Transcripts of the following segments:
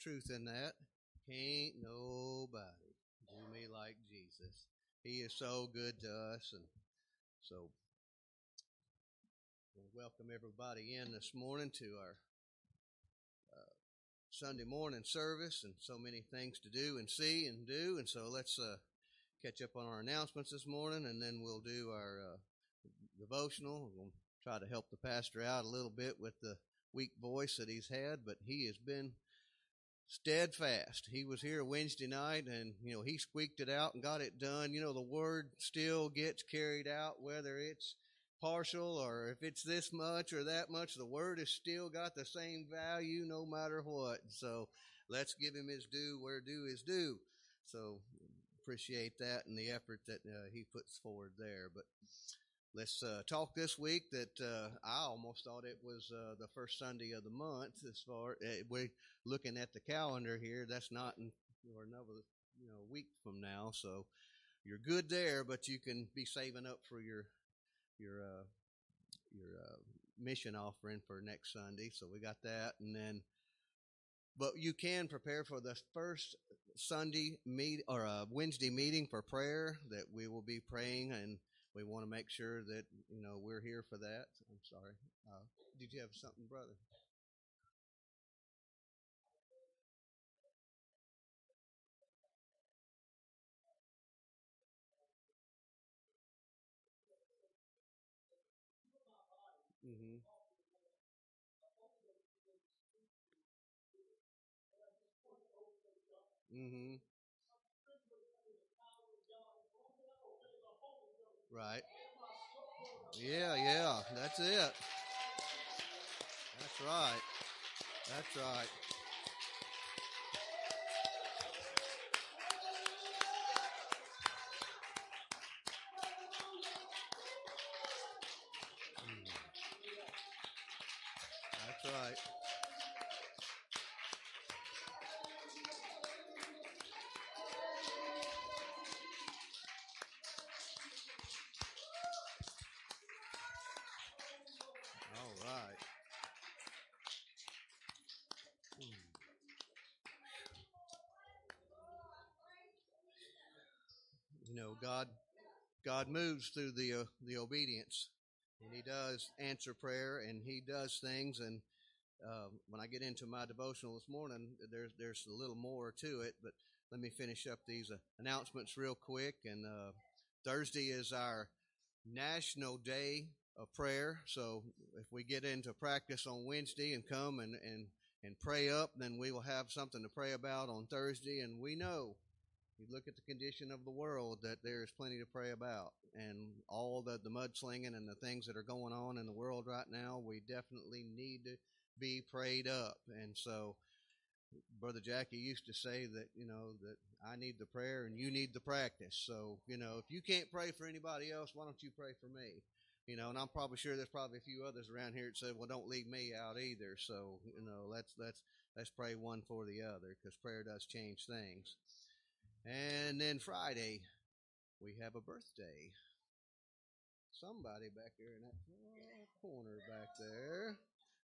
Truth in that. Can't nobody do me like Jesus. He is so good to us. And so, we'll welcome everybody in this morning to our uh, Sunday morning service and so many things to do and see and do. And so, let's uh, catch up on our announcements this morning and then we'll do our uh, devotional. We'll try to help the pastor out a little bit with the weak voice that he's had, but he has been steadfast. He was here Wednesday night and, you know, he squeaked it out and got it done. You know, the word still gets carried out, whether it's partial or if it's this much or that much, the word has still got the same value no matter what. So let's give him his due where due is due. So appreciate that and the effort that uh, he puts forward there. But let's uh, talk this week that uh, I almost thought it was uh, the first Sunday of the month. As far uh, we're looking at the calendar here, that's not in, or another you know week from now. So you're good there, but you can be saving up for your your uh, your uh, mission offering for next Sunday. So we got that, and then. But you can prepare for the first Sunday meet or a Wednesday meeting for prayer that we will be praying and we want to make sure that you know we're here for that. I'm sorry. Uh, did you have something, brother? Mm-hmm. Mm-hmm. Right. Yeah, yeah, that's it. That's right. That's right. Mm. That's right. All right. Mm. You know, God, Moves through the uh, the obedience, and He does answer prayer, and He does things. And uh, when I get into my devotional this morning, there's there's a little more to it. But let me finish up these uh, announcements real quick. And uh, Thursday is our National Day of Prayer. So if we get into practice on Wednesday and come and and and pray up, then we will have something to pray about on Thursday. And we know you look at the condition of the world that there is plenty to pray about and all the, the mudslinging and the things that are going on in the world right now we definitely need to be prayed up. And so brother jackie used to say that you know that i need the prayer and you need the practice. So you know if you can't pray for anybody else why don't you pray for me? You know and i'm probably sure there's probably a few others around here that said well don't leave me out either. So you know let's let's let's pray one for the other because prayer does change things and then Friday, we have a birthday. Somebody back there in that corner back there.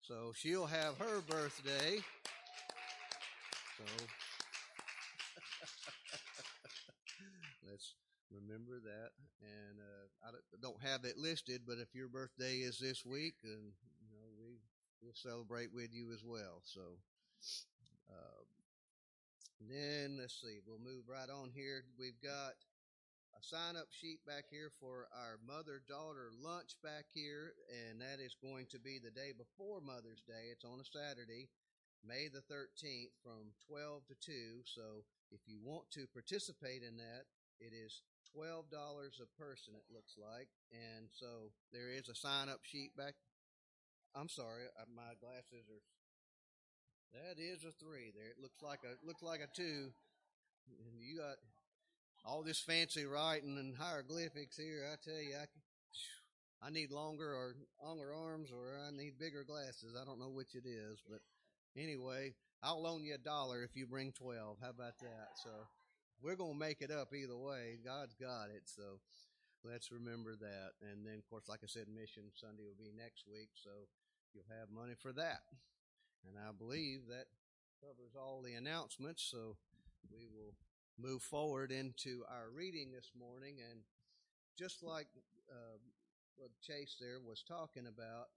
So she'll have her birthday. So let's remember that. And uh, I don't have it listed, but if your birthday is this week, and you know we we'll celebrate with you as well. So. Uh, and then let's see, we'll move right on here. We've got a sign up sheet back here for our mother daughter lunch back here, and that is going to be the day before Mother's Day. It's on a Saturday, May the 13th from 12 to 2. So if you want to participate in that, it is $12 a person, it looks like. And so there is a sign up sheet back. I'm sorry, uh, my glasses are that is a three there. It looks like a looks like a two. And you got all this fancy writing and hieroglyphics here. I tell you, I can, I need longer or longer arms or I need bigger glasses. I don't know which it is, but anyway, I'll loan you a dollar if you bring twelve. How about that? So we're gonna make it up either way. God's got it. So let's remember that. And then, of course, like I said, Mission Sunday will be next week, so you'll have money for that. And I believe that covers all the announcements, so we will move forward into our reading this morning. And just like uh, what Chase there was talking about,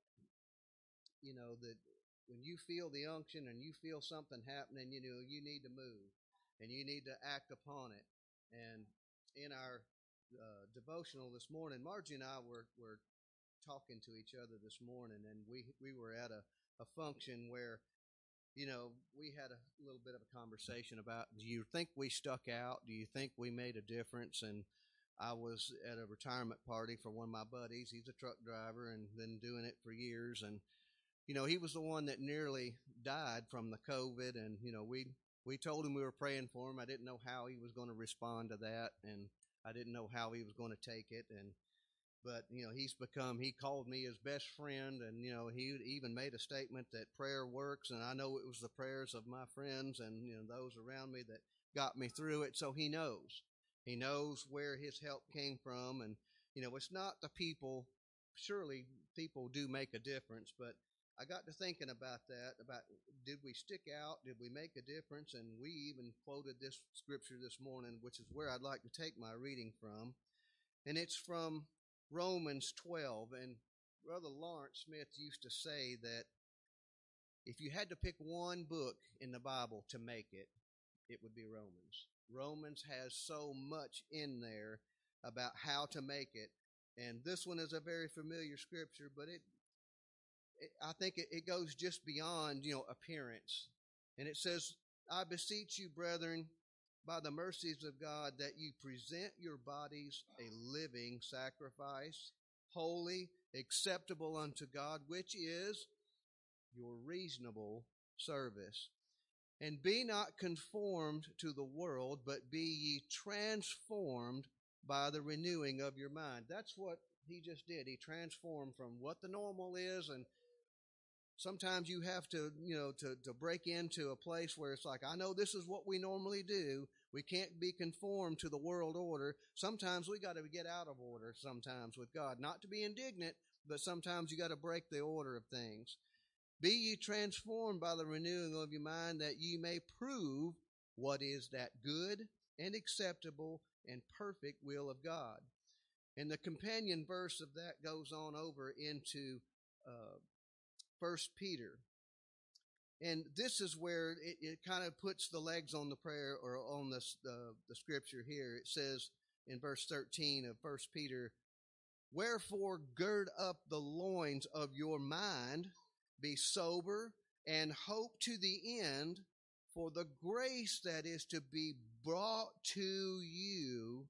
you know, that when you feel the unction and you feel something happening, you know, you need to move and you need to act upon it. And in our uh, devotional this morning, Margie and I were, were talking to each other this morning, and we we were at a, a function where, you know, we had a little bit of a conversation about do you think we stuck out? Do you think we made a difference? And I was at a retirement party for one of my buddies. He's a truck driver and been doing it for years, and you know, he was the one that nearly died from the COVID, and you know, we we told him we were praying for him. I didn't know how he was going to respond to that, and I didn't know how he was going to take it, and but you know he's become he called me his best friend and you know he even made a statement that prayer works and i know it was the prayers of my friends and you know those around me that got me through it. So he knows. He knows where his help came from and you know it's not the people surely people do make a difference but i got to thinking about that about did we stick out did we make a difference? And we even quoted this scripture this morning which is where i'd like to take my reading from and it's from Romans 12. And Brother Lawrence Smith used to say that if you had to pick one book in the Bible to make it, it would be Romans. Romans has so much in there about how to make it. And this one is a very familiar scripture, but it, I think it goes just beyond, you know, appearance. And it says, I beseech you, brethren, by the mercies of God that you present your bodies a living sacrifice, holy, acceptable unto God, which is your reasonable service. And be not conformed to the world, but be ye transformed by the renewing of your mind. That's what he just did. He transformed from what the normal is and sometimes you have to, you know, to, to break into a place where it's like, I know this is what we normally do. We can't be conformed to the world order. Sometimes we got to get out of order sometimes with God. Not to be indignant, but sometimes you got to break the order of things. Be ye transformed by the renewing of your mind that ye may prove what is that good and acceptable and perfect will of God. And the companion verse of that goes on over into uh, First Peter. And this is where it, it kind of puts the legs on the prayer or on the, the, the scripture here. It says in verse 13 of First Peter, Wherefore gird up the loins of your mind, be sober, and hope to the end for the grace that is to be brought to you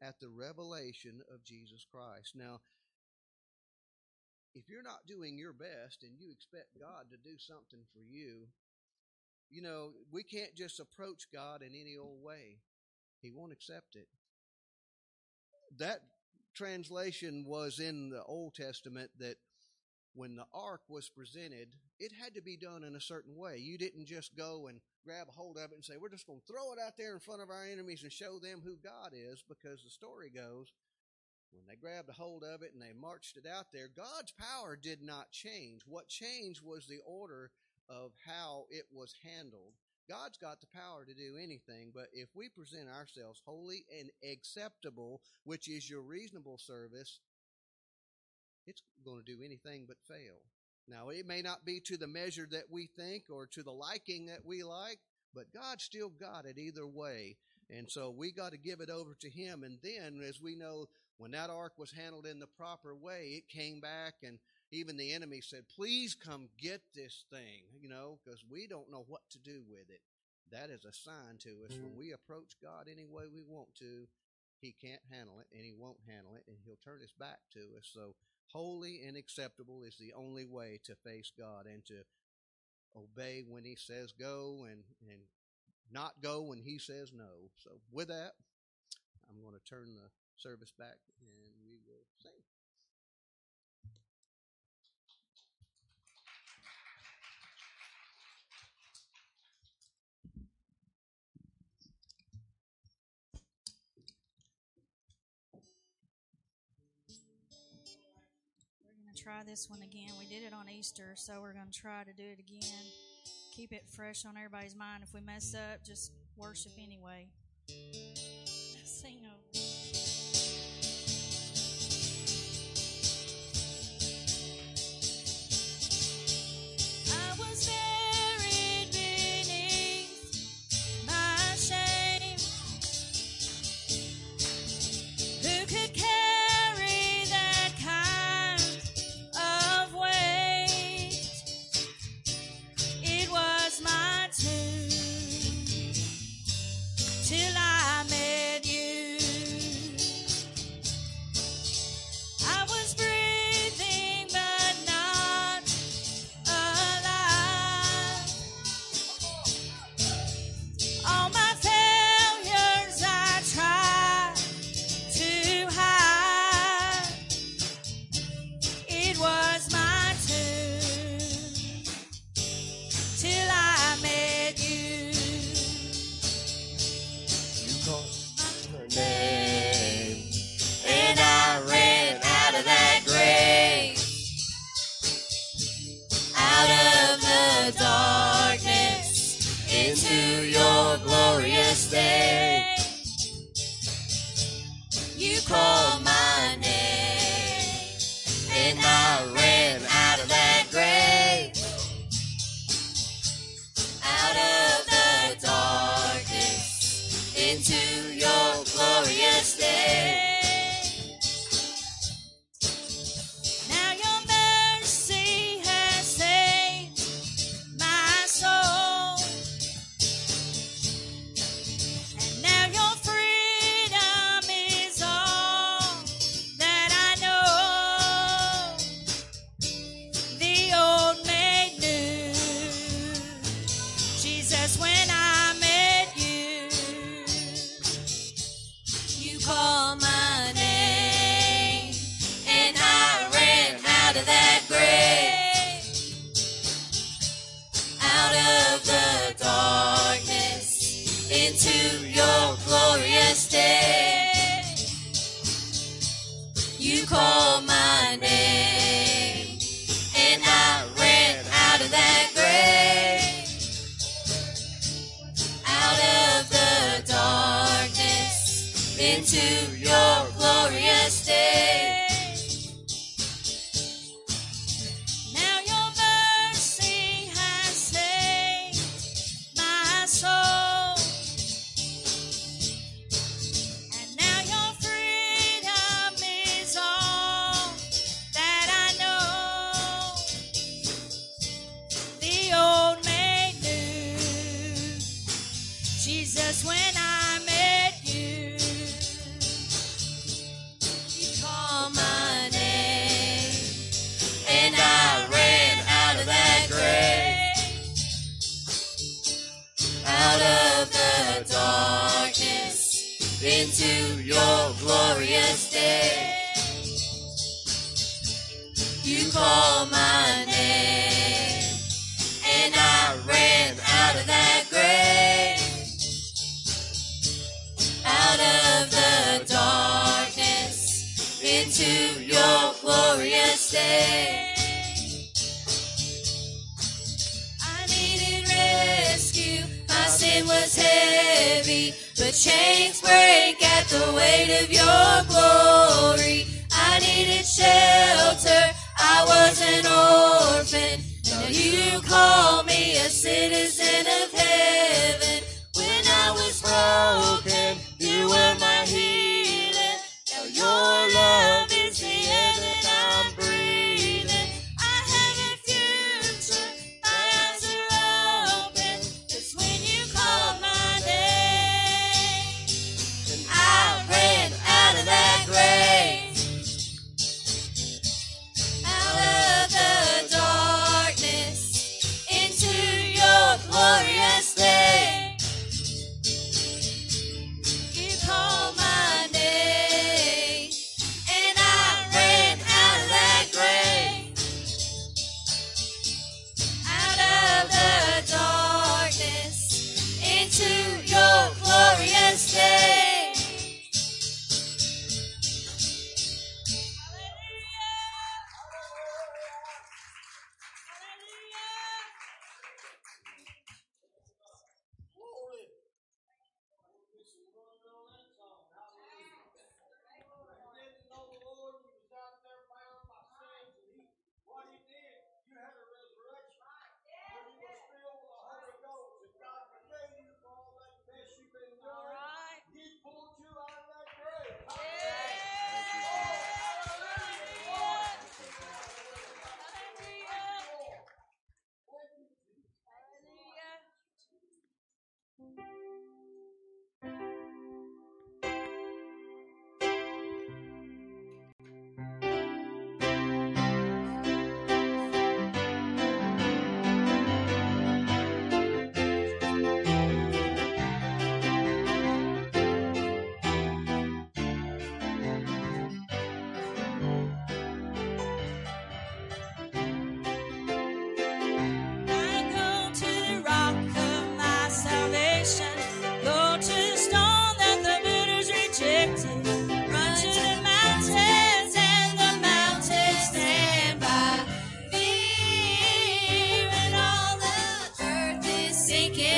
at the revelation of Jesus Christ. Now, if you're not doing your best and you expect mm-hmm. God to do something for you, you know, we can't just approach God in any old way. He won't accept it. That translation was in the Old Testament that when the ark was presented, it had to be done in a certain way. You didn't just go and grab a hold of it and say, we're just going to throw it out there in front of our enemies and show them who God is, because the story goes when they grabbed a hold of it and they marched it out there, God's power did not change. What changed was the order of how it was handled. God's got the power to do anything, but if we present ourselves holy and acceptable, which is your reasonable service, it's going to do anything but fail. Now, it may not be to the measure that we think or to the liking that we like, but God still got it either way. And so we got to give it over to Him. And then, as we know, when that ark was handled in the proper way, it came back and even the enemy said, please come get this thing, you know, because we don't know what to do with it. That is a sign to us when mm-hmm. we approach God any way we want to, he can't handle it and he won't handle it and he'll turn his back to us. So holy and acceptable is the only way to face God and to obey when he says go and, and not go when he says no. So with that, I'm going to turn the service back and we will sing. try this one again. We did it on Easter, so we're going to try to do it again. Keep it fresh on everybody's mind. If we mess up, just worship anyway. into your glorious day. I needed rescue, my sin was heavy, but chains break at the weight of your glory. I needed shelter, I was an orphan, now you call me. Sinking sand.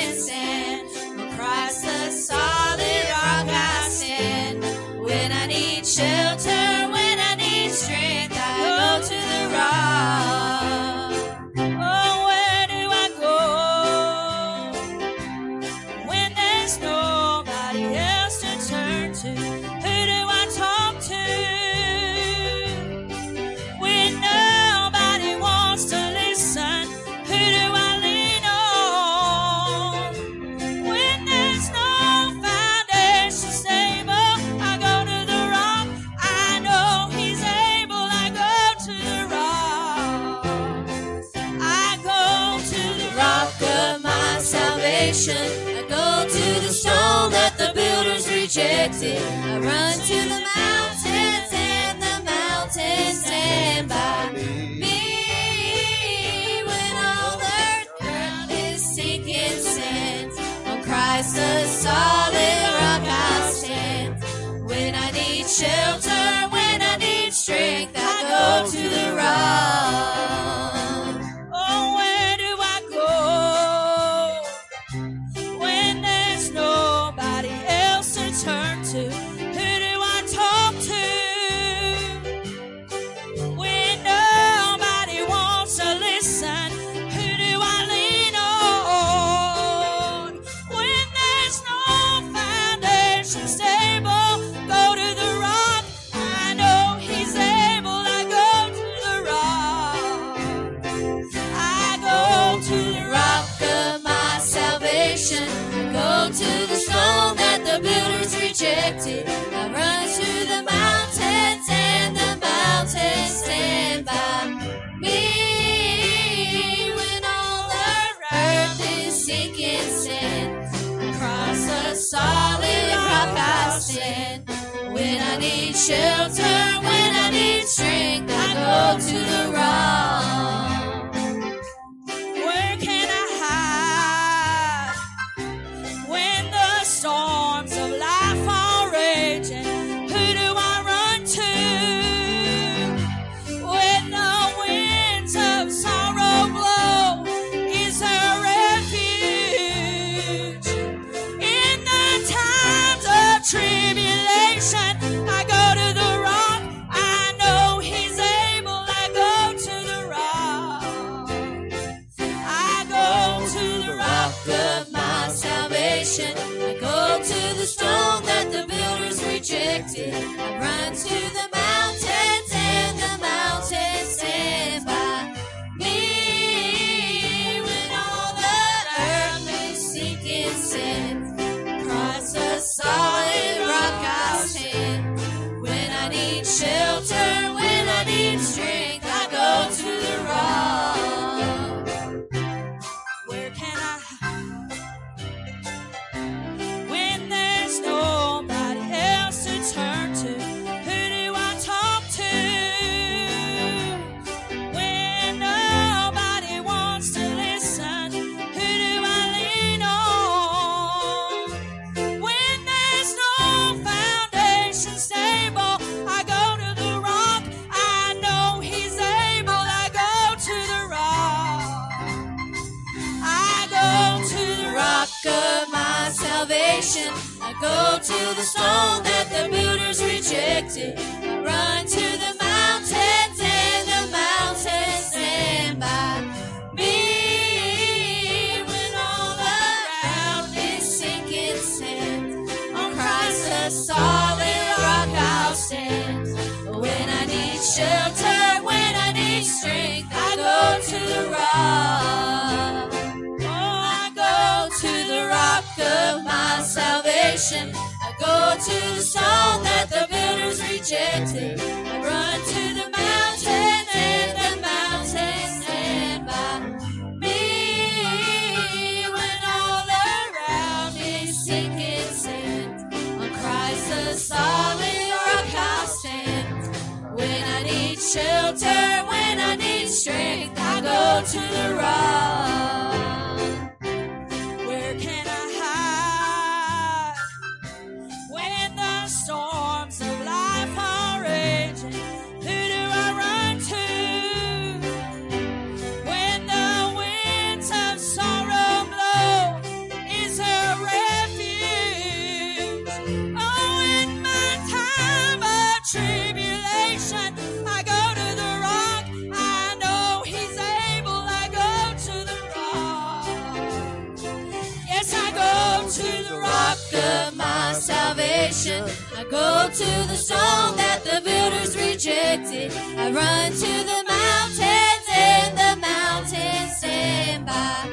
I go to the stone that the builders rejected. I run to the mountains and the mountains stand by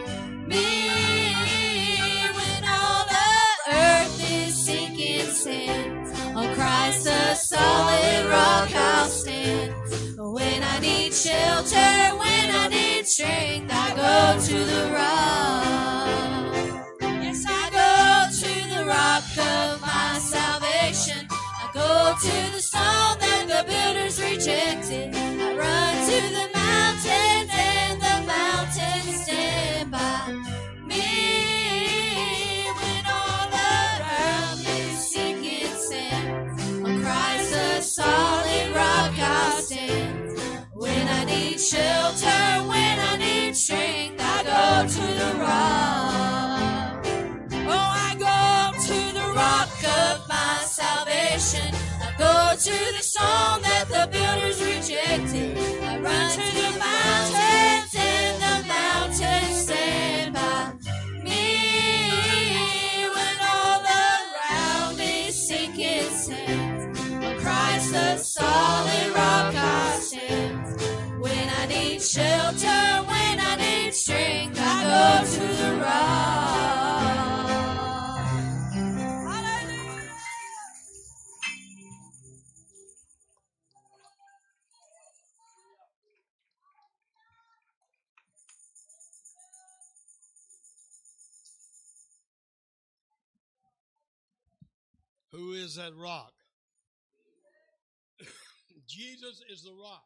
me. When all the earth is sinking sand, on Christ the solid rock I'll stand. When I need shelter, when I need strength, I go to the rock. Of my salvation. I go to the stone that the builders rejected. I run to the mountains and the mountains stand by me. When all around is sinking sand, on Christ the solid rock I stand. When I need shelter, when I need strength, I go to the rock. Rock of my salvation. I go to the stone that the builders rejected. I run to the mountains and the mountains stand by me. When all around is sinking sand, on Christ the solid rock I stand. When I need shelter, when I need strength, I go to the rock. Is that rock? Jesus is the rock.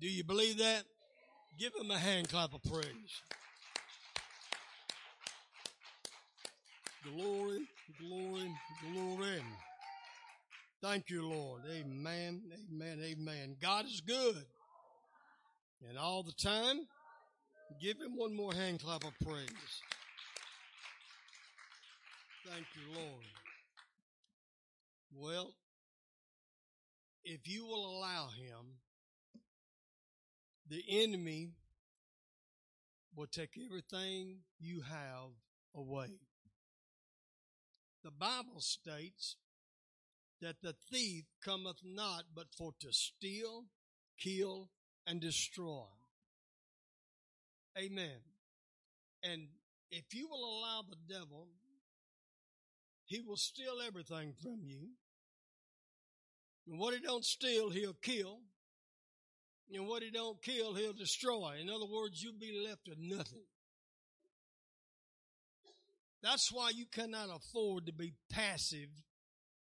Do you believe that? Give him a hand clap of praise. Glory, glory, glory. Thank you, Lord. Amen, amen, amen. God is good. And all the time, give him one more hand clap of praise. Thank you, Lord. Well, if you will allow him, the enemy will take everything you have away. The Bible states that the thief cometh not but for to steal, kill, and destroy. Amen. And if you will allow the devil, he will steal everything from you. And what he don't steal, he'll kill. And what he don't kill, he'll destroy. In other words, you'll be left with nothing. That's why you cannot afford to be passive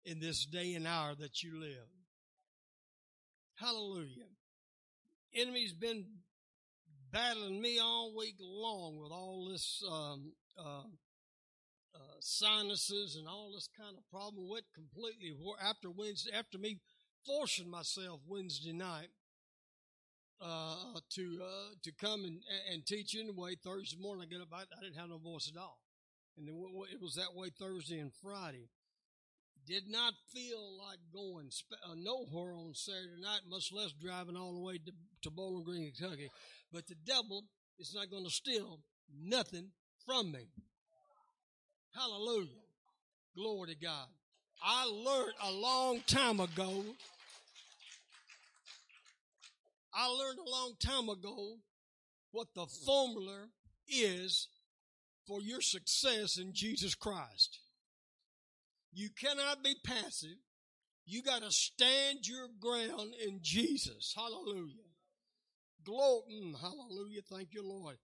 in this day and hour that you live. Hallelujah. Enemy's been battling me all week long with all this um, uh, sinuses and all this kind of problem. Went completely after Wednesday, after me forcing myself Wednesday night uh, to uh, to come and, and teach anyway. Thursday morning, I get up, I, I didn't have no voice at all, and then it was that way Thursday and Friday. Did not feel like going sp- uh, nowhere on Saturday night, much less driving all the way to, to Bowling Green, Kentucky. But the devil is not going to steal nothing from me. Hallelujah. Glory to God. I learned a long time ago. I learned a long time ago what the formula is for your success in Jesus Christ. You cannot be passive. You got to stand your ground in Jesus. Hallelujah. Glory. Mm, hallelujah. Thank you, Lord.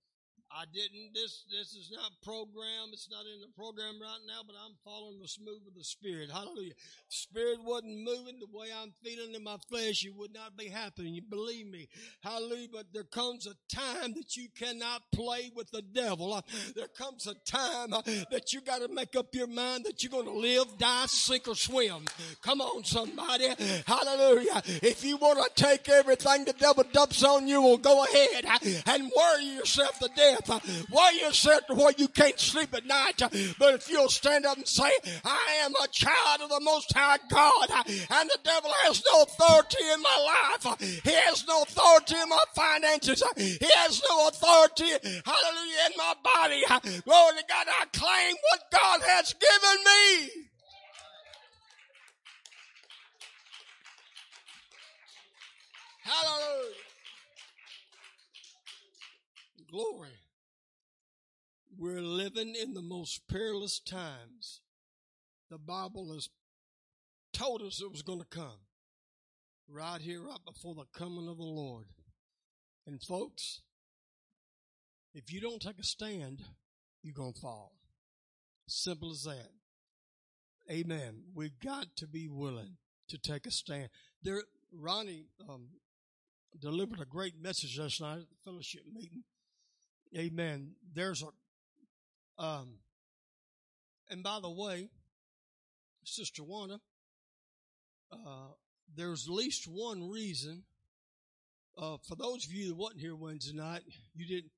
I didn't. This this is not program. It's not in the program right now, but I'm following the smooth of the Spirit. Hallelujah. Spirit wasn't moving the way I'm feeling in my flesh. It would not be happening. You believe me. Hallelujah. But there comes a time that you cannot play with the devil. Uh, there comes a time uh, that you got to make up your mind that you're going to live, die, sink, or swim. Come on, somebody. Hallelujah. If you want to take everything the devil dumps on you, well, go ahead uh, and worry yourself to death death. Why you sit to where you can't sleep at night, but if you'll stand up and say, I am a child of the Most High God, and the devil has no authority in my life. He has no authority in my finances. He has no authority, hallelujah, in my body. Glory to God, I claim what God has given me. Hallelujah. Glory. We're living in the most perilous times. The Bible has told us it was going to come. Right here, right before the coming of the Lord. And folks, if you don't take a stand, you're going to fall. Simple as that. Amen. We've got to be willing to take a stand. There, Ronnie um, delivered a great message last night at the fellowship meeting. Amen. There's a, um, and by the way, Sister Wanda, uh, there's at least one reason. Uh, for those of you that wasn't here Wednesday night, you didn't,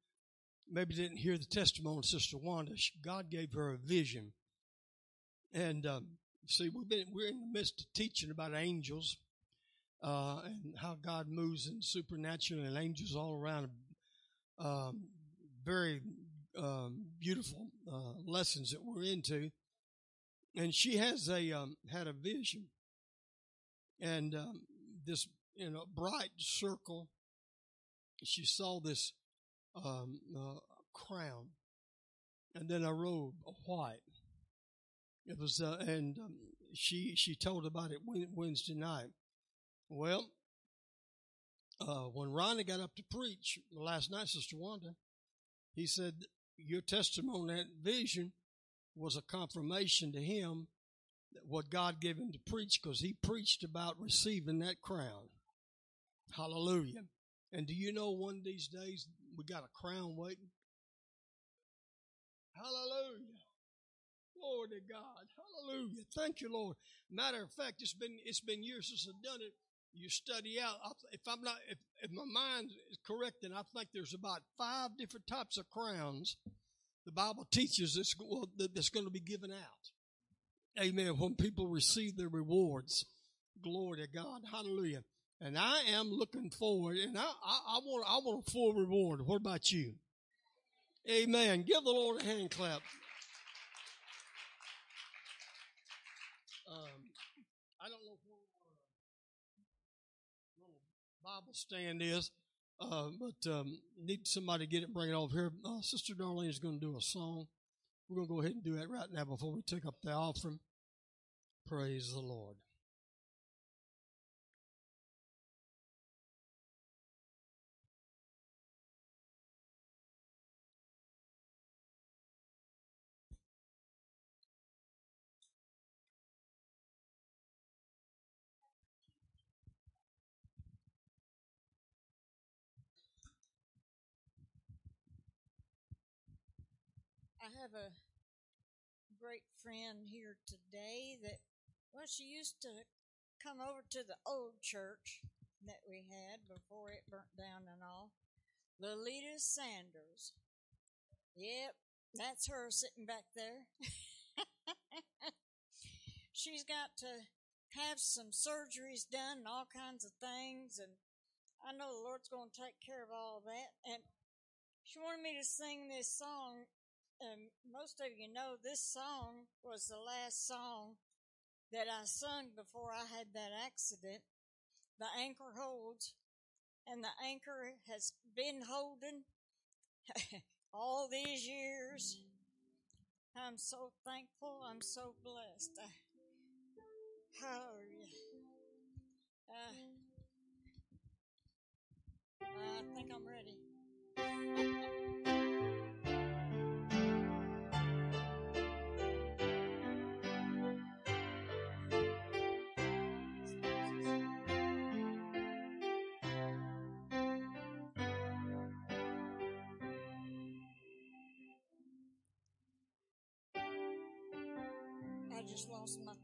maybe didn't hear the testimony of Sister Wanda. God gave her a vision. And, um, see, we've been, we're in the midst of teaching about angels, uh, and how God moves in supernatural and angels all around. Um, very, um, beautiful, uh, lessons that we're into. And she has a, um, had a vision and um, this you know bright circle. She saw this um, uh, crown, and then a robe of white. It was, uh, and um, she she told about it Wednesday night. Well, uh, when Ronnie got up to preach last night, Sister Wanda, he said your testimony, that vision, was a confirmation to him that what God gave him to preach because he preached about receiving that crown. Hallelujah. And do you know one of these days we got a crown waiting? Hallelujah. Glory to God. Hallelujah. Thank you, Lord. Matter of fact, it's been it's been years since I've done it. You study out. If I'm not, if, if my mind is correct, then I think there's about five different types of crowns the Bible teaches that's, well, that's going to be given out. Amen. When people receive their rewards. Glory to God. Hallelujah. And I am looking forward and I, I, I want, I want a full reward. What about you? Amen. Give the Lord a hand clap. Um, I don't know where our Bible stand is, uh, but um, need somebody to get it, bring it over here. Uh, Sister Darlene is going to do a song. We're going to go ahead and do that right now before we take up the offering. Praise the Lord. I have a great friend here today that, well, she used to come over to the old church that we had before it burnt down and all. Lolita Sanders. Yep, that's her sitting back there. She's got to have some surgeries done and all kinds of things, and I know the Lord's going to take care of all that. And she wanted me to sing this song and most of you know this song was the last song that I sung before I had that accident. The anchor holds, and the anchor has been holding all these years. I'm so thankful. I'm so blessed. Hallelujah. Uh, I think I'm ready. I just lost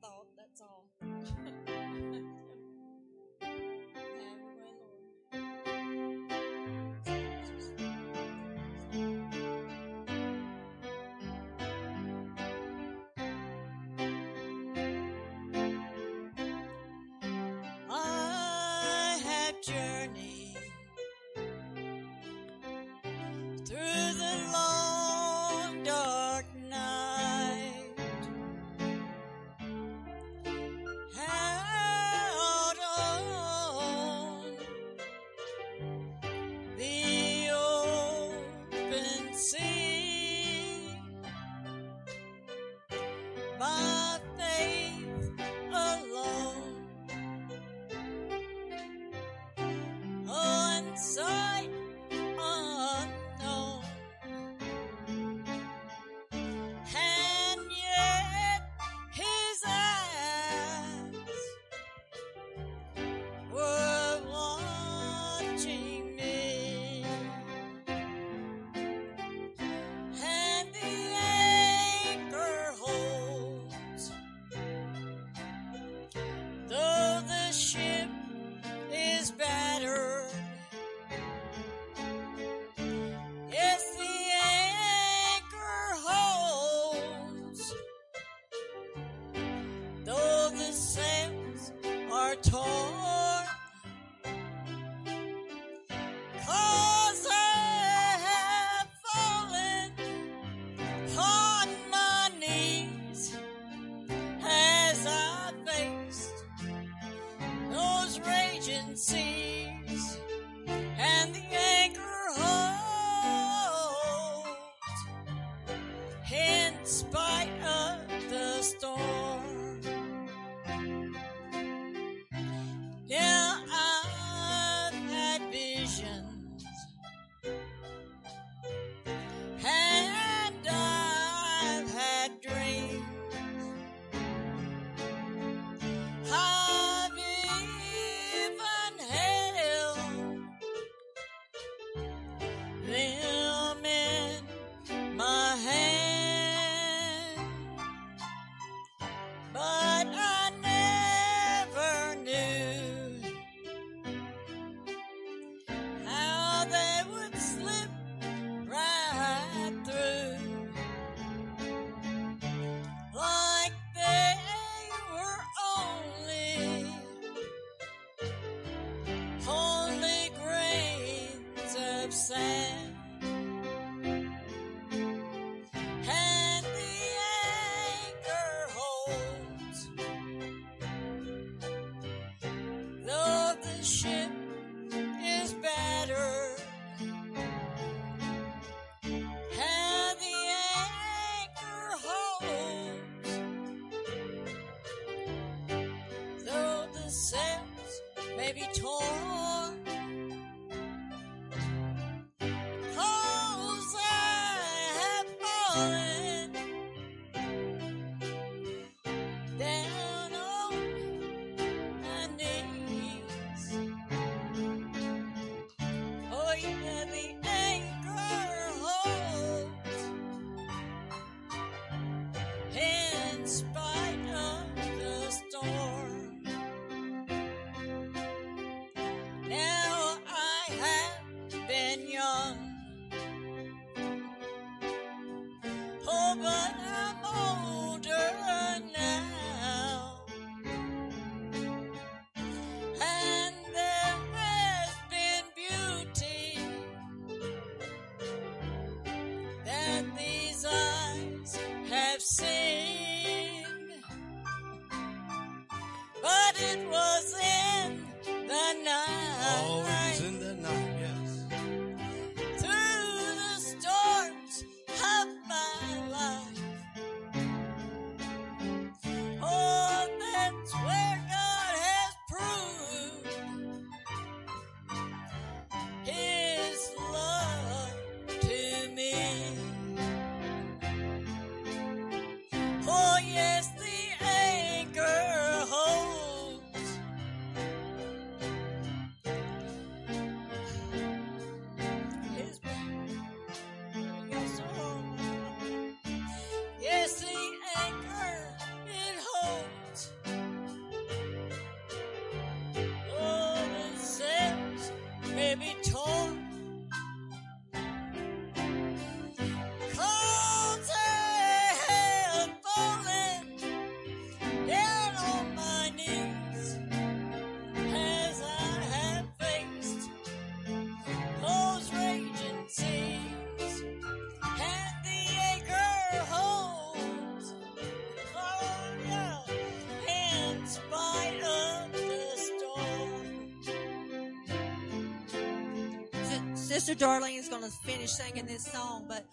Sister Darlene is going to finish singing this song, but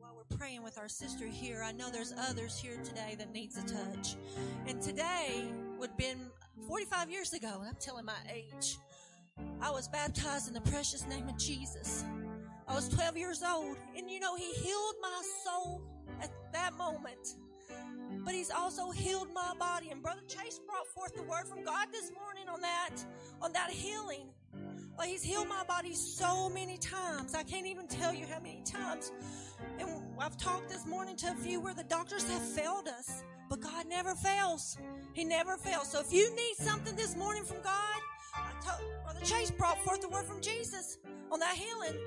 while we're praying with our sister here, I know there's others here today that needs a touch. And today would have been 45 years ago, and I'm telling my age. I was baptized in the precious name of Jesus. I was 12 years old, and you know, He healed my soul at that moment. But He's also healed my body. And Brother Chase brought forth the word from God this morning on that, on that healing. Well, he's healed my body so many times. I can't even tell you how many times. And I've talked this morning to a few where the doctors have failed us, but God never fails. He never fails. So if you need something this morning from God, I told Brother Chase brought forth the word from Jesus on that healing.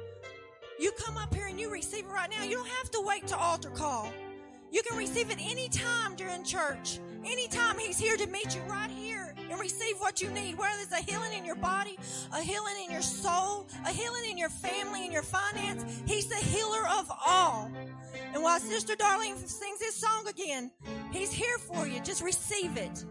You come up here and you receive it right now. You don't have to wait to altar call. You can receive it any time during church. Anytime He's here to meet you right here and receive what you need. Whether it's a healing in your body, a healing in your soul, a healing in your family, in your finance, He's the healer of all. And while Sister Darlene sings this song again, He's here for you. Just receive it.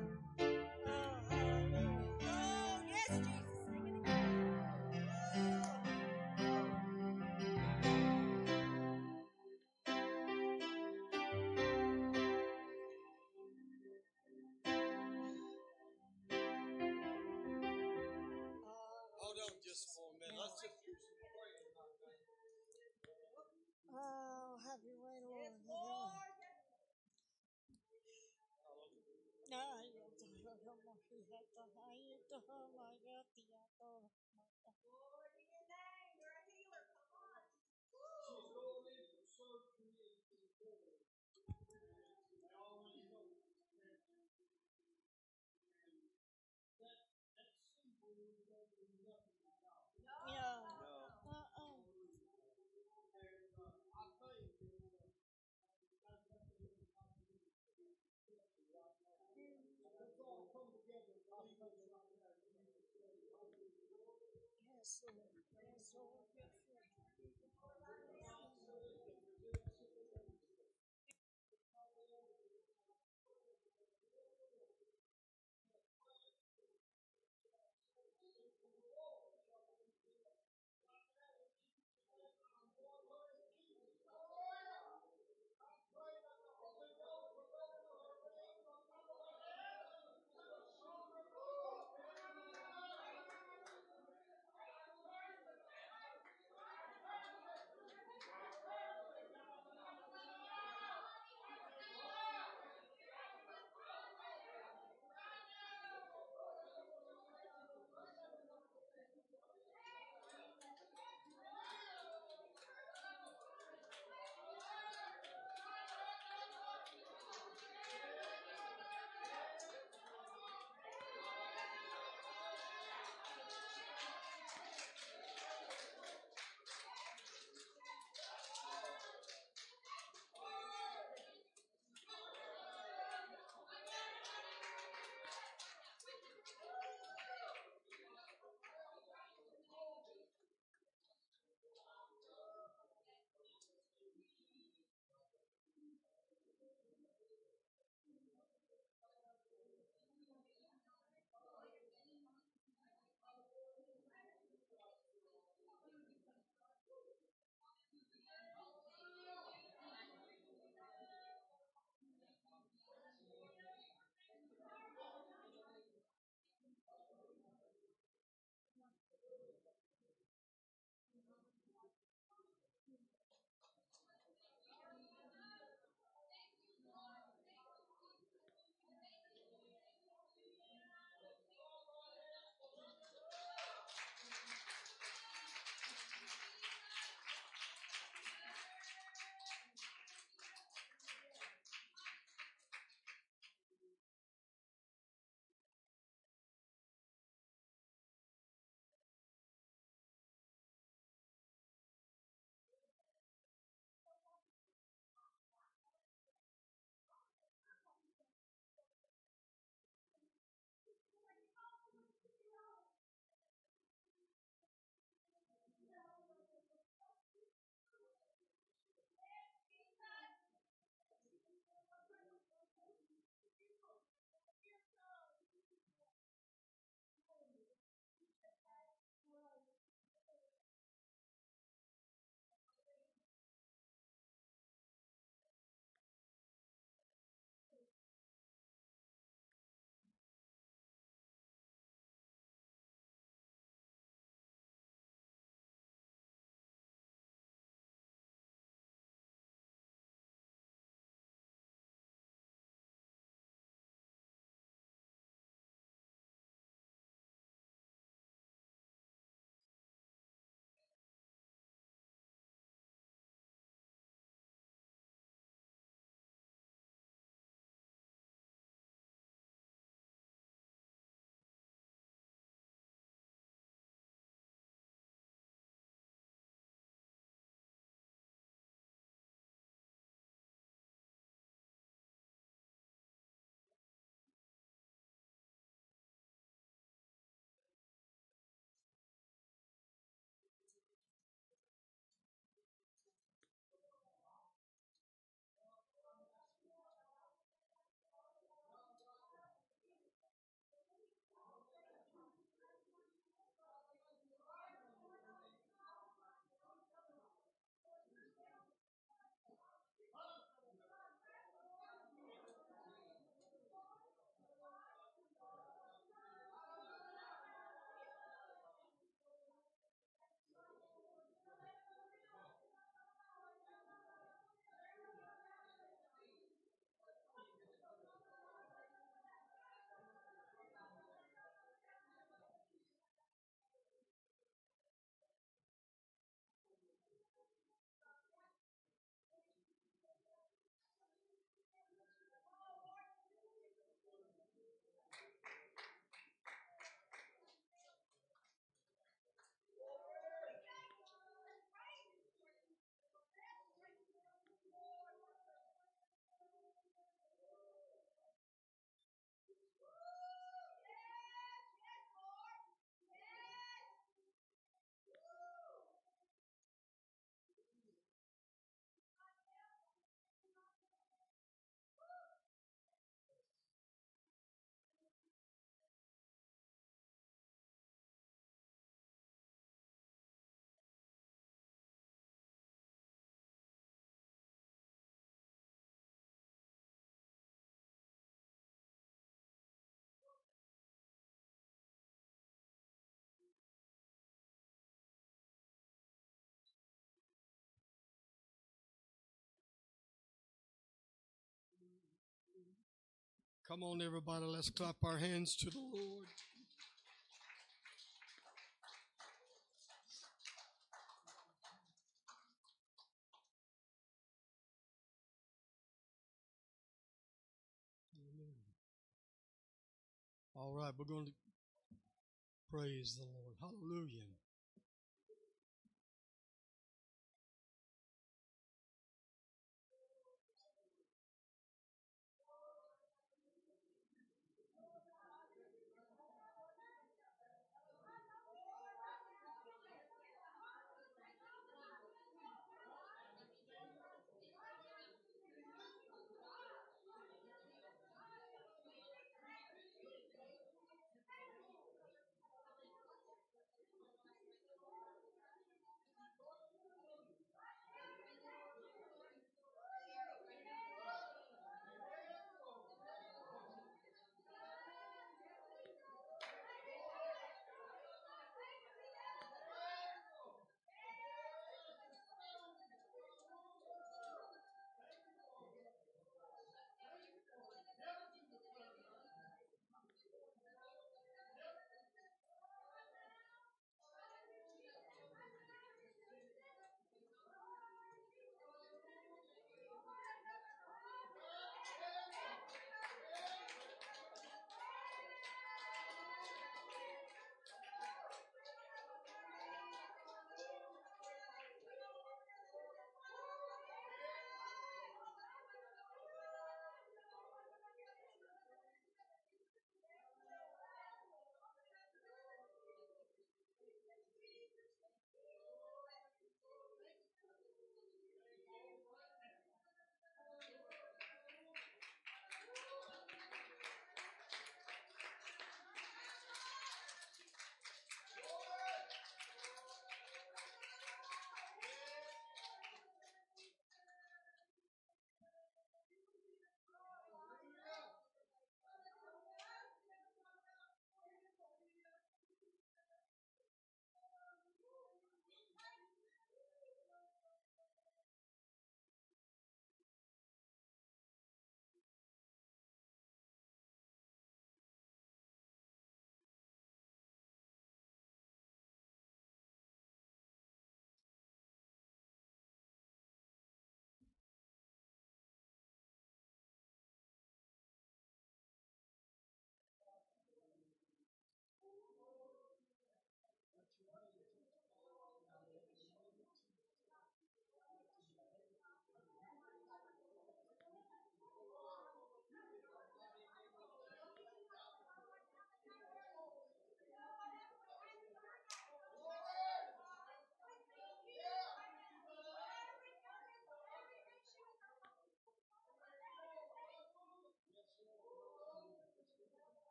Fíjate, ay, esto, oh my Yes, Lord. Yes, Come on, everybody, let's clap our hands to the Lord. All right, we're going to praise the Lord. Hallelujah.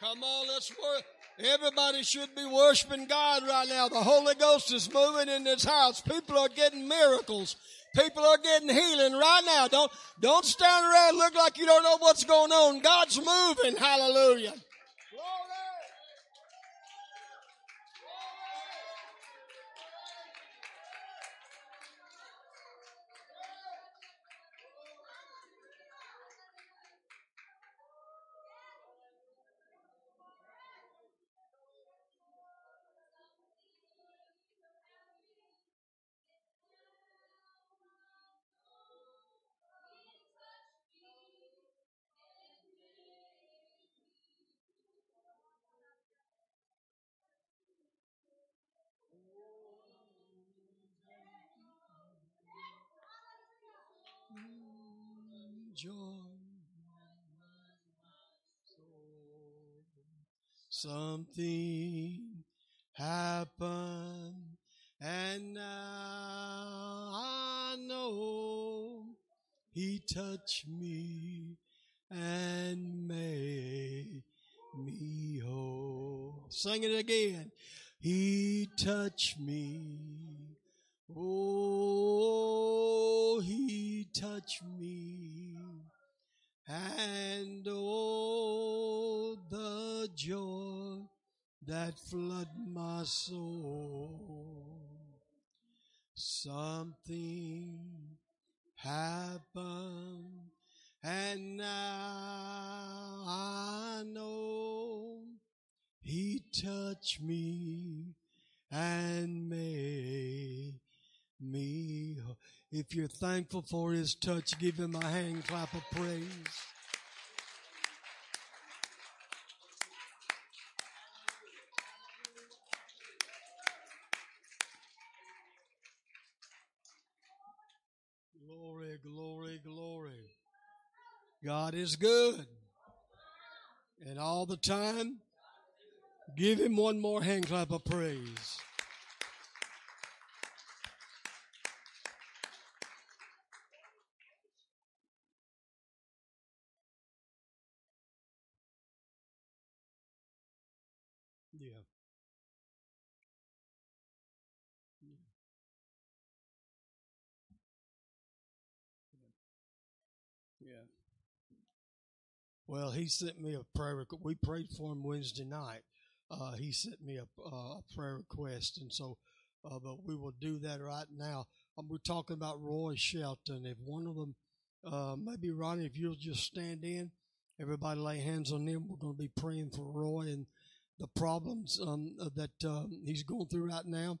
Come on, let's work. Everybody should be worshiping God right now. The Holy Ghost is moving in this house. People are getting miracles. People are getting healing right now. Don't, don't stand around look like you don't know what's going on. God's moving. Hallelujah. Joy. Something happened, and now I know He touched me and made me whole. Sing it again. He touched me. Oh, he touched me. And oh, the joy that flood my soul. Something happened, and now I know he touched me and made me. whole. If you're thankful for his touch, give him a hand clap of praise. Glory, glory, glory. God is good. And all the time, give him one more hand clap of praise. Well, he sent me a prayer. requ- We prayed for him Wednesday night. Uh, he sent me a, uh, a prayer request, and so, uh, but we will do that right now. Um, we're talking about Roy Shelton. If one of them, uh, maybe Ronnie, if you'll just stand in, everybody lay hands on him. We're going to be praying for Roy and the problems um, that um, he's going through right now.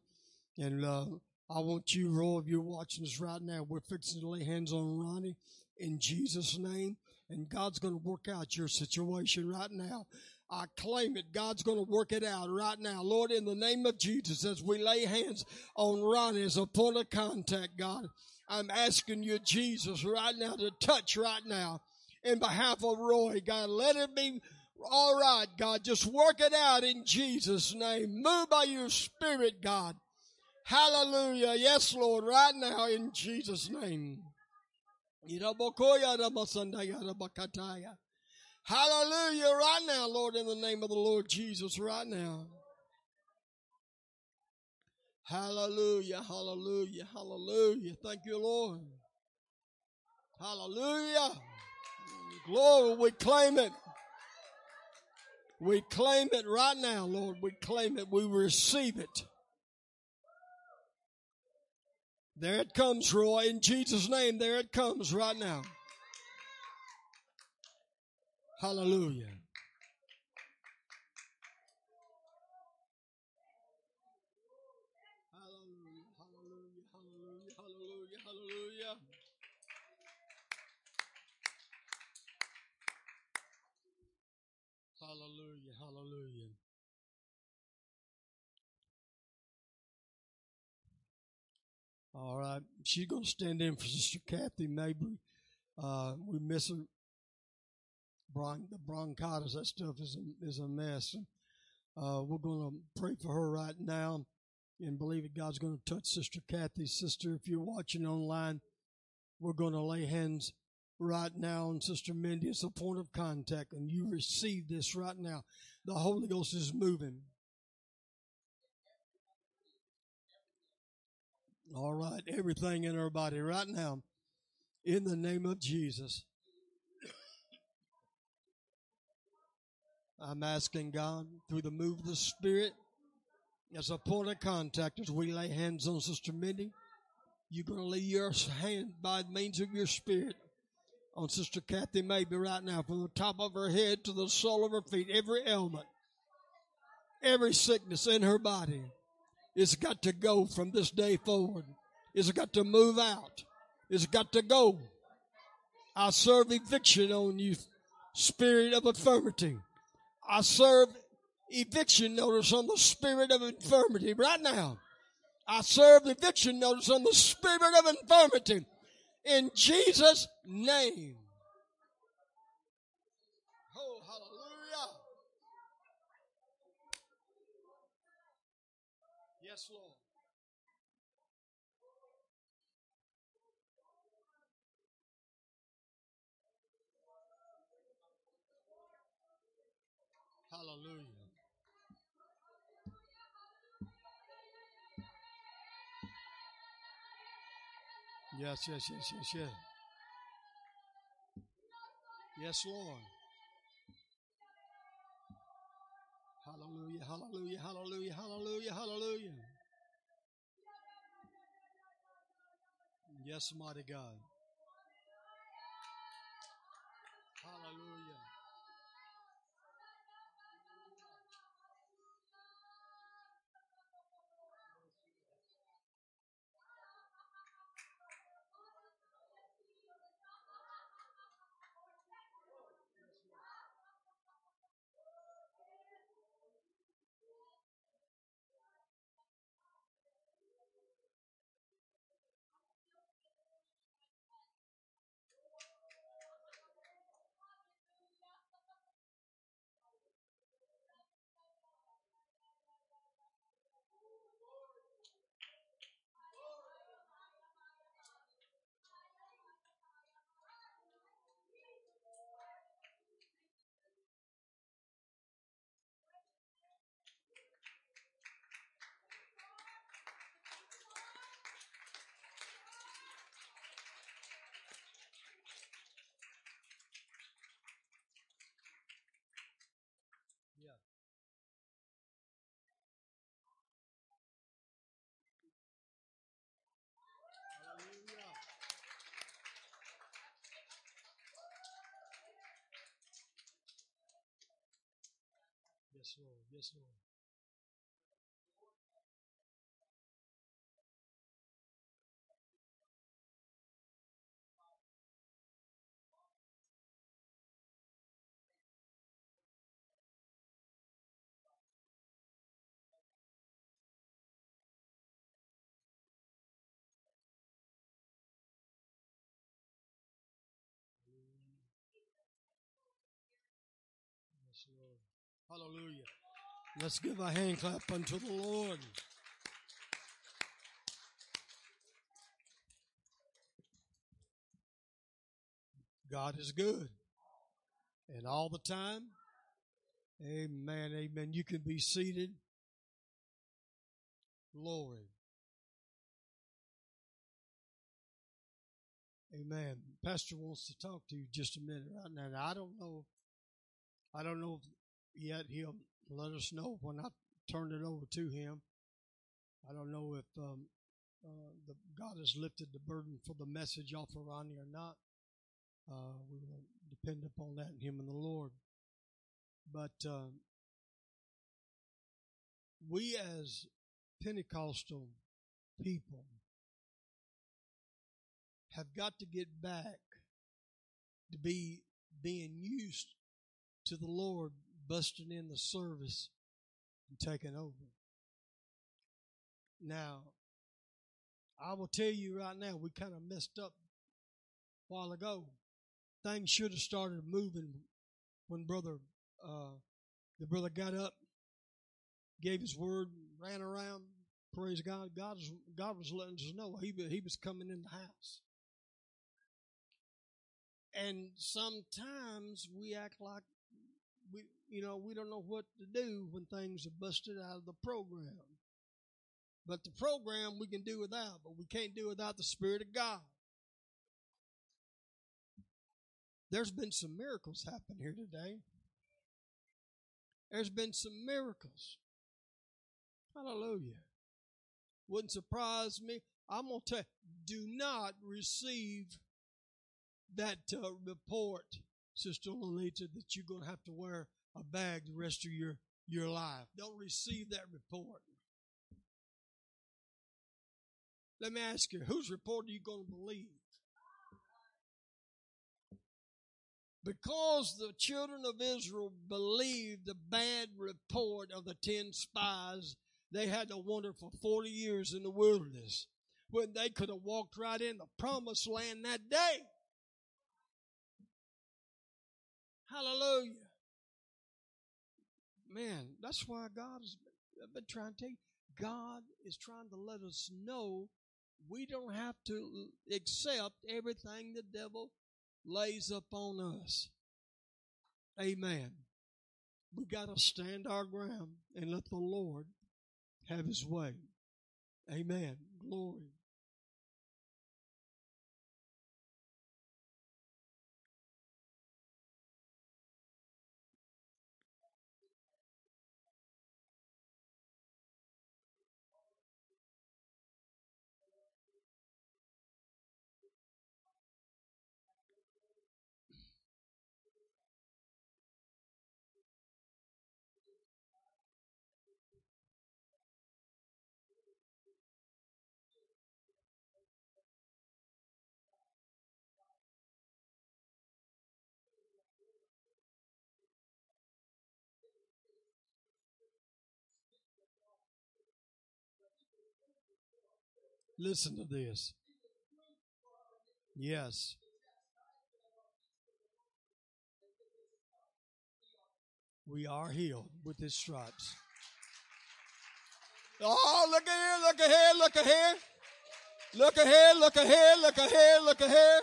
And uh, I want you, Roy, if you're watching this right now, we're fixing to lay hands on Ronnie in Jesus' name. And God's going to work out your situation right now. I claim it. God's going to work it out right now. Lord, in the name of Jesus, as we lay hands on Ronnie as a point of contact, God, I'm asking you, Jesus, right now to touch right now in behalf of Roy, God. Let it be all right, God. Just work it out in Jesus' name. Move by your spirit, God. Hallelujah. Yes, Lord, right now in Jesus' name. Hallelujah, right now, Lord, in the name of the Lord Jesus, right now. Hallelujah, hallelujah, hallelujah. Thank you, Lord. Hallelujah. Glory, we claim it. We claim it right now, Lord. We claim it. We receive it. There it comes, Roy. In Jesus' name, there it comes right now. Hallelujah hallelujah, hallelujah, hallelujah, hallelujah. Hallelujah, hallelujah. All right, she's going to stand in for Sister Kathy Mabry. Uh, we miss her. Bron- the bronchitis, that stuff is a, is a mess. Uh, we're going to pray for her right now and believe that God's going to touch Sister Kathy. Sister, if you're watching online, we're going to lay hands right now on Sister Mindy. It's a point of contact, and you receive this right now. The Holy Ghost is moving. All right, everything in her body right now, in the name of Jesus. I'm asking God through the move of the Spirit as a point of contact as we lay hands on Sister Mindy. You're going to lay your hand by means of your Spirit on Sister Kathy Mabry right now, from the top of her head to the sole of her feet, every ailment, every sickness in her body. It's got to go from this day forward. It's got to move out. It's got to go. I serve eviction on you, spirit of infirmity. I serve eviction notice on the spirit of infirmity right now. I serve eviction notice on the spirit of infirmity in Jesus' name. Oh, hallelujah. Yes, Lord. Hallelujah. Yes, yes, yes, yes, yes. Yes, Lord. Hallelujah, hallelujah, hallelujah, hallelujah, hallelujah. Yes, mighty God. Hallelujah. Yeah. Hallelujah. Yes, Lord. Yes, Lord. Lord. Hallelujah. Let's give a hand clap unto the Lord. God is good. And all the time. Amen. Amen. You can be seated. Glory. Amen. Pastor wants to talk to you just a minute now. I don't know. I don't know yet he'll let us know when I turn it over to him. I don't know if um, uh, the, God has lifted the burden for the message off of Ronnie or not. Uh, we will depend upon that in him and the Lord. But um, we as Pentecostal people have got to get back to be being used to the Lord busting in the service and taking over. Now, I will tell you right now, we kind of messed up a while ago. Things should have started moving when brother, uh, the brother got up, gave his word, ran around. Praise God. God was, God was letting us know he, he was coming in the house. And sometimes we act like you know, we don't know what to do when things are busted out of the program. But the program we can do without, but we can't do without the Spirit of God. There's been some miracles happen here today. There's been some miracles. Hallelujah. Wouldn't surprise me. I'm going to tell you, do not receive that uh, report, Sister Lolita, that you're going to have to wear a bag the rest of your, your life. Don't receive that report. Let me ask you, whose report are you going to believe? Because the children of Israel believed the bad report of the ten spies, they had to wander for 40 years in the wilderness when they could have walked right in the promised land that day. Hallelujah. Man, that's why God has been, trying to tell you. God is trying to let us know we don't have to accept everything the devil lays upon us. Amen. We got to stand our ground and let the Lord have his way. Amen. Glory. Listen to this. Yes. We are healed with his stripes. Oh, look at here, look at here, look at here. Look ahead, look ahead, look ahead, look ahead.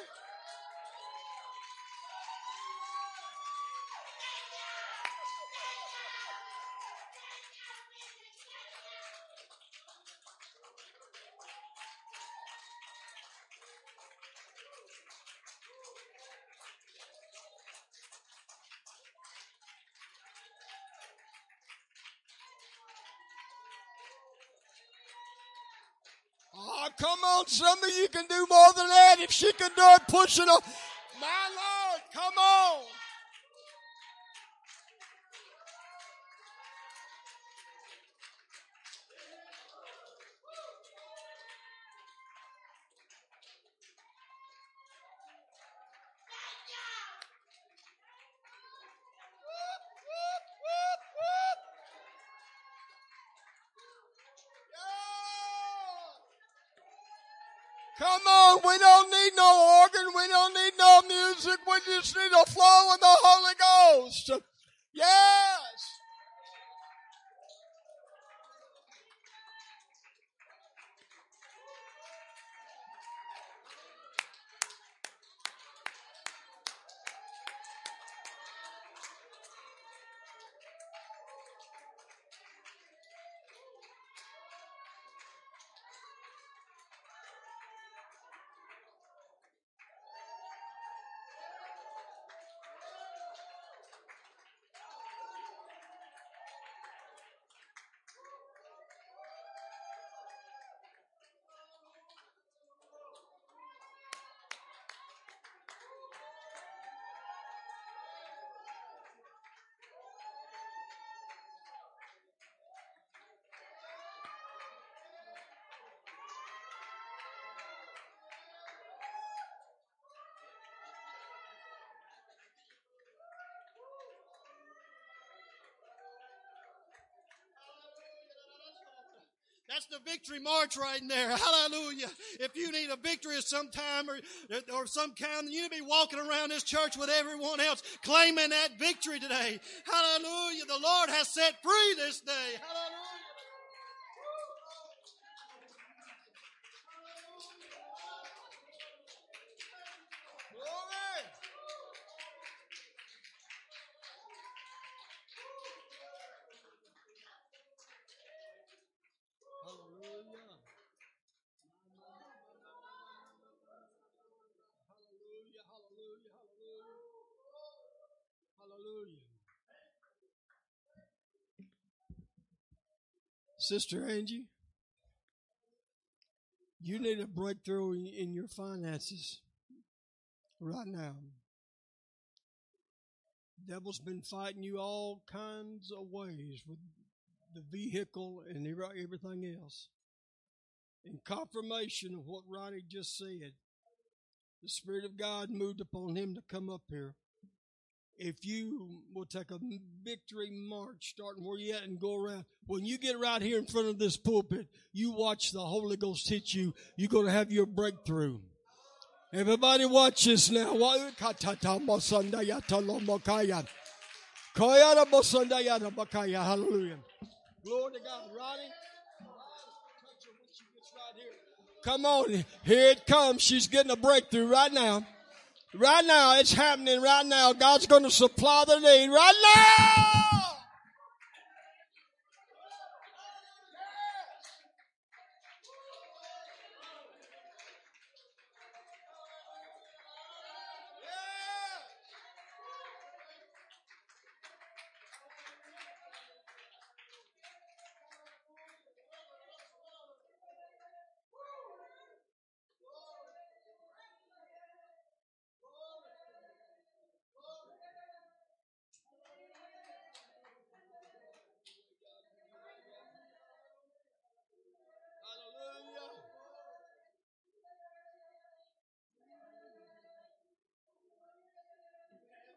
You can do more than that. If she can do it, push it up. That's the victory march right in there. Hallelujah. If you need a victory of some time or, or some kind, you need to be walking around this church with everyone else claiming that victory today. Hallelujah. The Lord has set free this day. Hallelujah. Glory. Sister Angie, you need a breakthrough in, your finances right now. Devil's been fighting you all kinds of ways with the vehicle and everything else. In confirmation of what Ronnie just said, the Spirit of God moved upon him to come up here. If you will take a victory march, starting where you at and go around, when you get right here in front of this pulpit, you watch the Holy Ghost hit you, you're going to have your breakthrough. Everybody watch this now. Hallelujah. Glory to God. Ronnie. Come on. Here it comes. She's getting a breakthrough right now. Right now. It's happening right now. God's going to supply the need right now.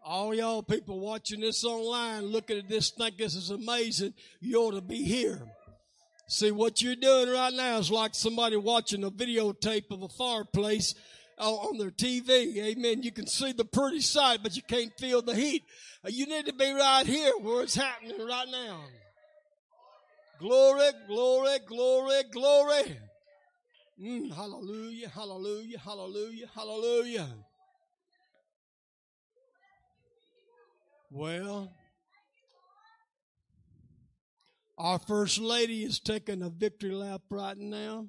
All y'all people watching this online, looking at this, think this is amazing. You ought to be here. See, what you're doing right now is like somebody watching a videotape of a fireplace on their TV. Amen. You can see the pretty sight, but you can't feel the heat. Uh, You need to be right here where it's happening right now. Glory, glory, glory, glory. Mm, hallelujah, hallelujah, hallelujah, hallelujah. Well, our first lady is taking a victory lap right now.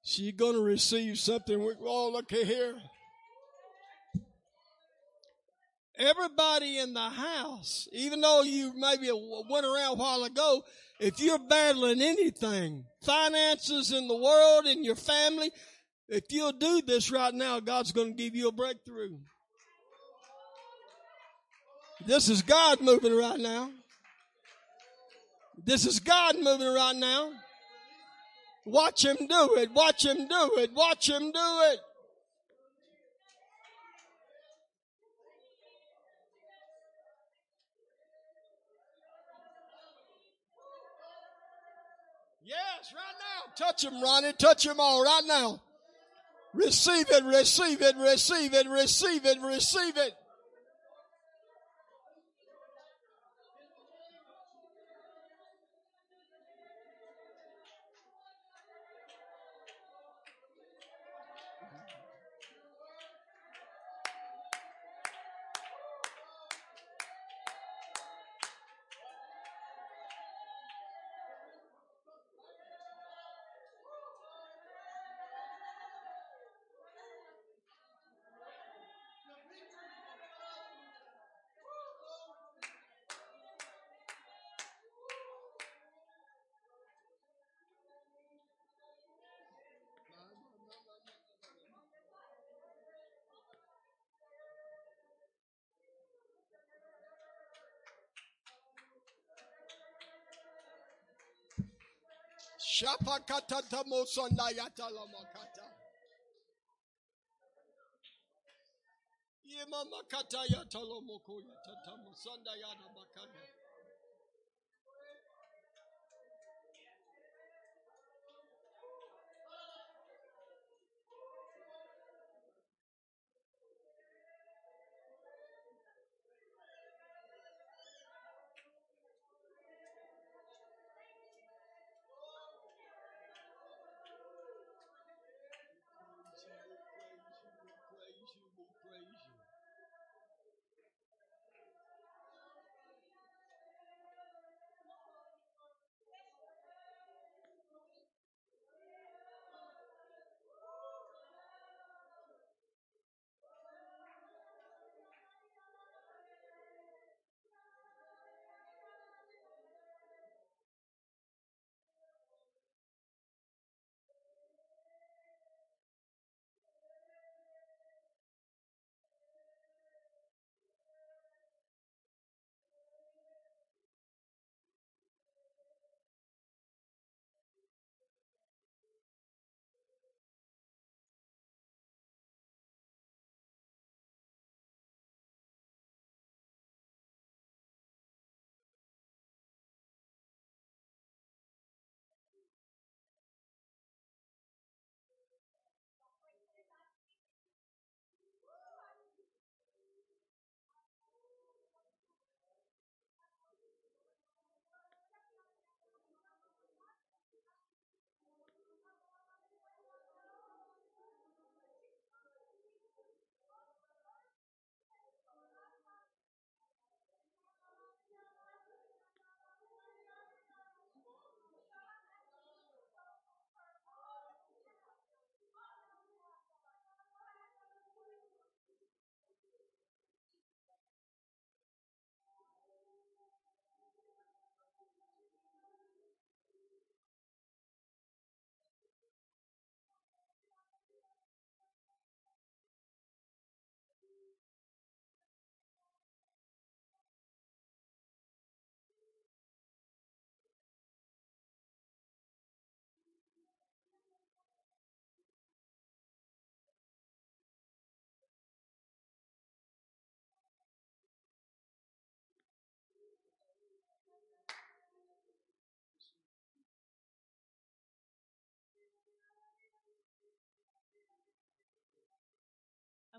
She's going to receive something. We, oh, look here. Everybody in the house, even though you maybe went around a while ago, if you're battling anything, finances in the world, in your family, if you'll do this right now, God's going to give you a breakthrough. This is God moving right now. This is God moving right now. Watch him do it. Watch him do it. Watch him do it. Yes, right now. Touch him, Ronnie. Touch him all right now. Receive it, receive it, receive it, receive it, receive it. Shapakatata mosandayata lamakata. Yemamakata yata lomoko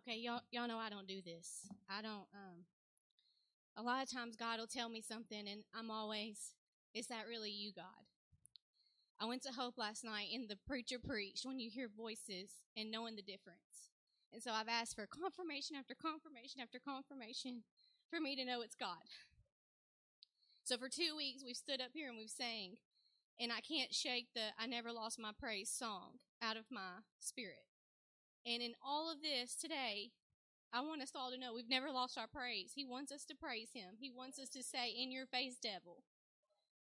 okay, y'all, y'all know I don't do this. I don't, um, a lot of times God will tell me something and I'm always, is that really you, God? I went to Hope last night and the preacher preached when you hear voices and knowing the difference. And so I've asked for confirmation after confirmation after confirmation for me to know it's God. So for two weeks we've stood up here and we've sang and I can't shake the I never lost my praise song out of my spirit. And in all of this today, I want us all to know we've never lost our praise. He wants us to praise Him. He wants us to say, In your face, devil.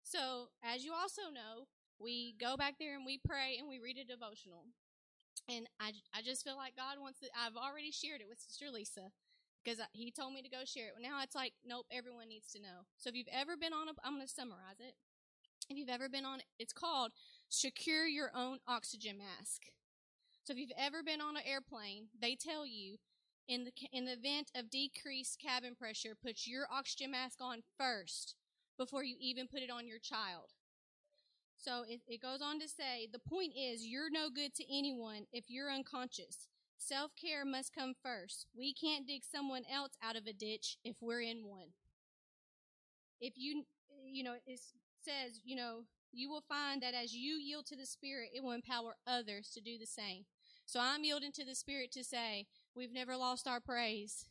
So, as you also know, we go back there and we pray and we read a devotional. And I, I just feel like God wants to, I've already shared it with Sister Lisa because he told me to go share it. Now it's like, nope, everyone needs to know. So if you've ever been on a, I'm going to summarize it. If you've ever been on, it's called Secure Your Own Oxygen Mask. So if you've ever been on an airplane, they tell you in the in the event of decreased cabin pressure, put your oxygen mask on first before you even put it on your child. So it, it goes on to say the point is you're no good to anyone if you're unconscious. Self care must come first. We can't dig someone else out of a ditch if we're in one. If you, you know, it says, you know, you will find that as you yield to the Spirit, it will empower others to do the same. So I'm yielding to the Spirit to say, we've never lost our praise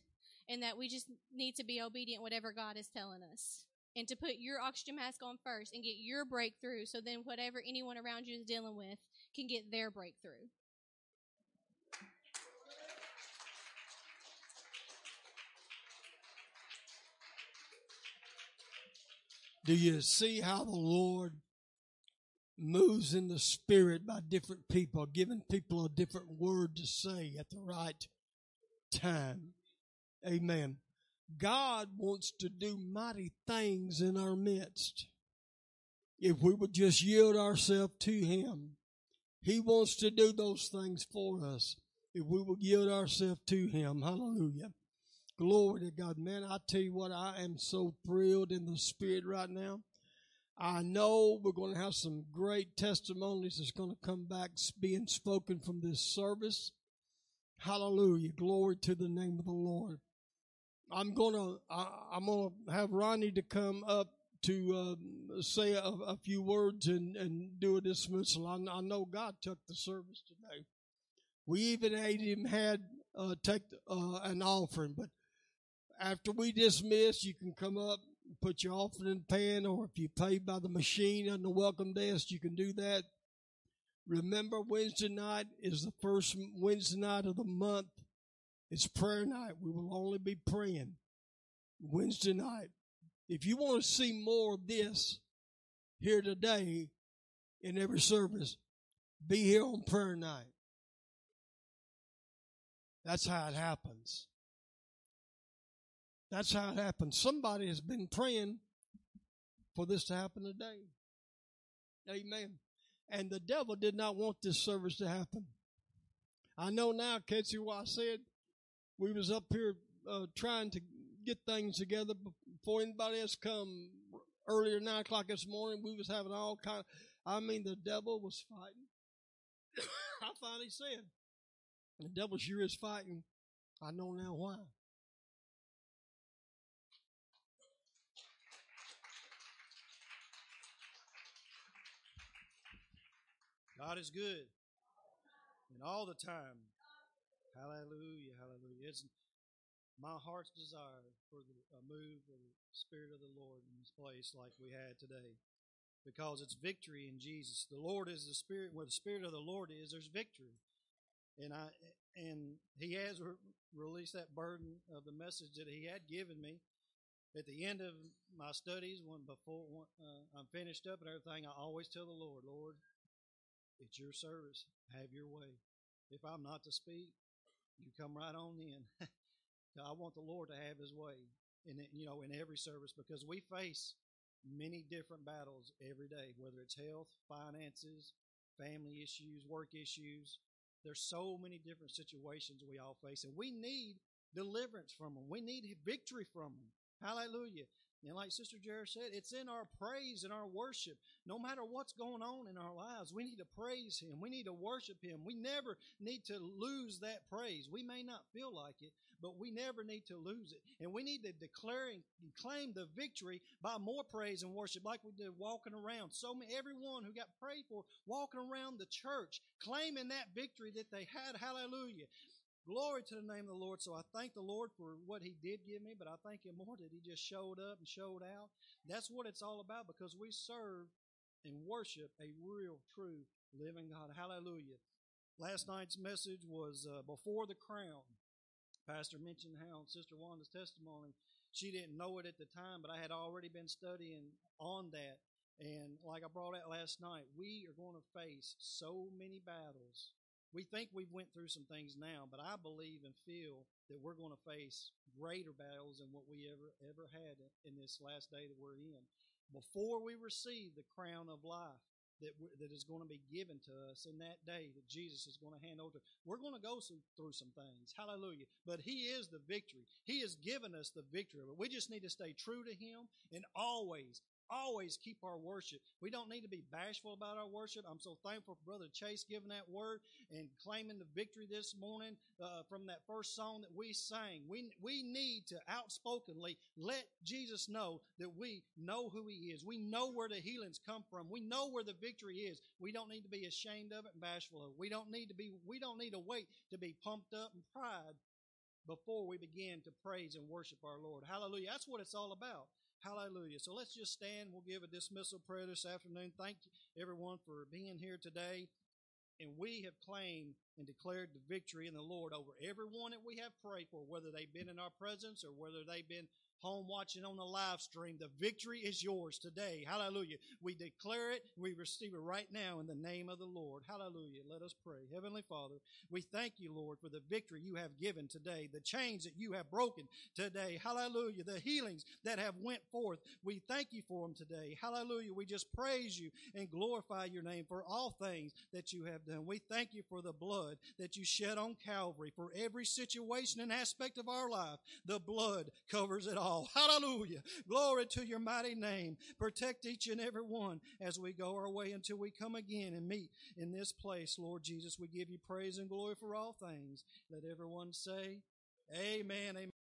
and that we just need to be obedient whatever God is telling us. And to put your oxygen mask on first and get your breakthrough so then whatever anyone around you is dealing with can get their breakthrough. Do you see how the Lord moves in the spirit by different people, giving people a different word to say at the right time? Amen. God wants to do mighty things in our midst. If we would just yield ourselves to Him, He wants to do those things for us. If we would yield ourselves to Him, hallelujah. Glory to God. Man, I tell you what, I am so thrilled in the spirit right now. I know we're going to have some great testimonies that's going to come back being spoken from this service. Hallelujah. Glory to the name of the Lord. I'm gonna I'm gonna have Ronnie to come up to uh, say a, a, few words and, and do a dismissal. I, I, know God took the service today. We even even had uh, take uh, an offering, but after we dismiss, you can come up put your offering pan, or if you pay by the machine on the welcome desk, you can do that. Remember, Wednesday night is the first Wednesday night of the month. It's prayer night. We will only be praying Wednesday night. If you want to see more of this here today in every service, be here on prayer night. That's how it happens. That's how it happens. Somebody has been praying for this to happen today. Amen. And the devil did not want this service to happen. I know now, Casey, what I said we was up here uh, trying to get things together before anybody else come earlier nine o'clock this morning. We was having all kind. Of, I mean, the devil was fighting. I finally said, "The devil sure is fighting." I know now why. God is good. And all the time. Hallelujah, hallelujah. It's my heart's desire for the a move of the Spirit of the Lord in this place like we had today. Because it's victory in Jesus. The Lord is the Spirit. Where the Spirit of the Lord is, there's victory. And I and He has re- released that burden of the message that He had given me at the end of my studies. When before uh, I'm finished up and everything, I always tell the Lord, Lord, it's your service. Have your way. If I'm not to speak, you come right on in. I want the Lord to have His way in you know in every service because we face many different battles every day, whether it's health, finances, family issues, work issues. There's so many different situations we all face, and we need deliverance from them. We need victory from them. Hallelujah. And like Sister Jared said, it's in our praise and our worship. No matter what's going on in our lives, we need to praise Him. We need to worship Him. We never need to lose that praise. We may not feel like it, but we never need to lose it. And we need to declare and claim the victory by more praise and worship, like we did walking around. So many, everyone who got prayed for, walking around the church, claiming that victory that they had. Hallelujah. Glory to the name of the Lord. So I thank the Lord for what He did give me, but I thank Him more that He just showed up and showed out. That's what it's all about because we serve and worship a real, true, living God. Hallelujah. Last night's message was uh, Before the Crown. Pastor mentioned how Sister Wanda's testimony, she didn't know it at the time, but I had already been studying on that. And like I brought out last night, we are going to face so many battles we think we've went through some things now, but I believe and feel that we're going to face greater battles than what we ever ever had in this last day that we're in. Before we receive the crown of life that that is going to be given to us in that day that Jesus is going to hand over, we're going to go through some things. Hallelujah! But He is the victory. He has given us the victory. But we just need to stay true to Him and always, always keep our worship. We don't need to be bashful about our worship. I'm so thankful for Brother Chase giving that word and claiming the victory this morning uh, from that first song that we sang. We, we need to outspokenly let Jesus know that we know who He is. We know where the healings come from. We know where the victory is. We don't need to be ashamed of it and bashful of it. We don't need to be, we don't need to wait to be pumped up and pride before we begin to praise and worship our Lord. Hallelujah. That's what it's all about. Hallelujah. So let's just stand. We'll give a dismissal prayer this afternoon. Thank everyone for being here today. And we have claimed and declared the victory in the Lord over everyone that we have prayed for, whether they've been in our presence or whether they've been home watching on the live stream, the victory is yours today. Hallelujah. We declare it. We receive it right now in the name of the Lord. Hallelujah. Let us pray. Heavenly Father, we thank you, Lord, for the victory you have given today, the chains that you have broken today. Hallelujah. The healings that have went forth. We thank you for them today. Hallelujah. We just praise you and glorify your name for all things that you have done. We thank you for the blood that you shed on Calvary for every situation and aspect of our life. The blood covers it all all. Hallelujah. Glory to your mighty name. Protect each and every one as we go our way until we come again and meet in this place, Lord Jesus. We give you praise and glory for all things. Let everyone say, Amen. Amen.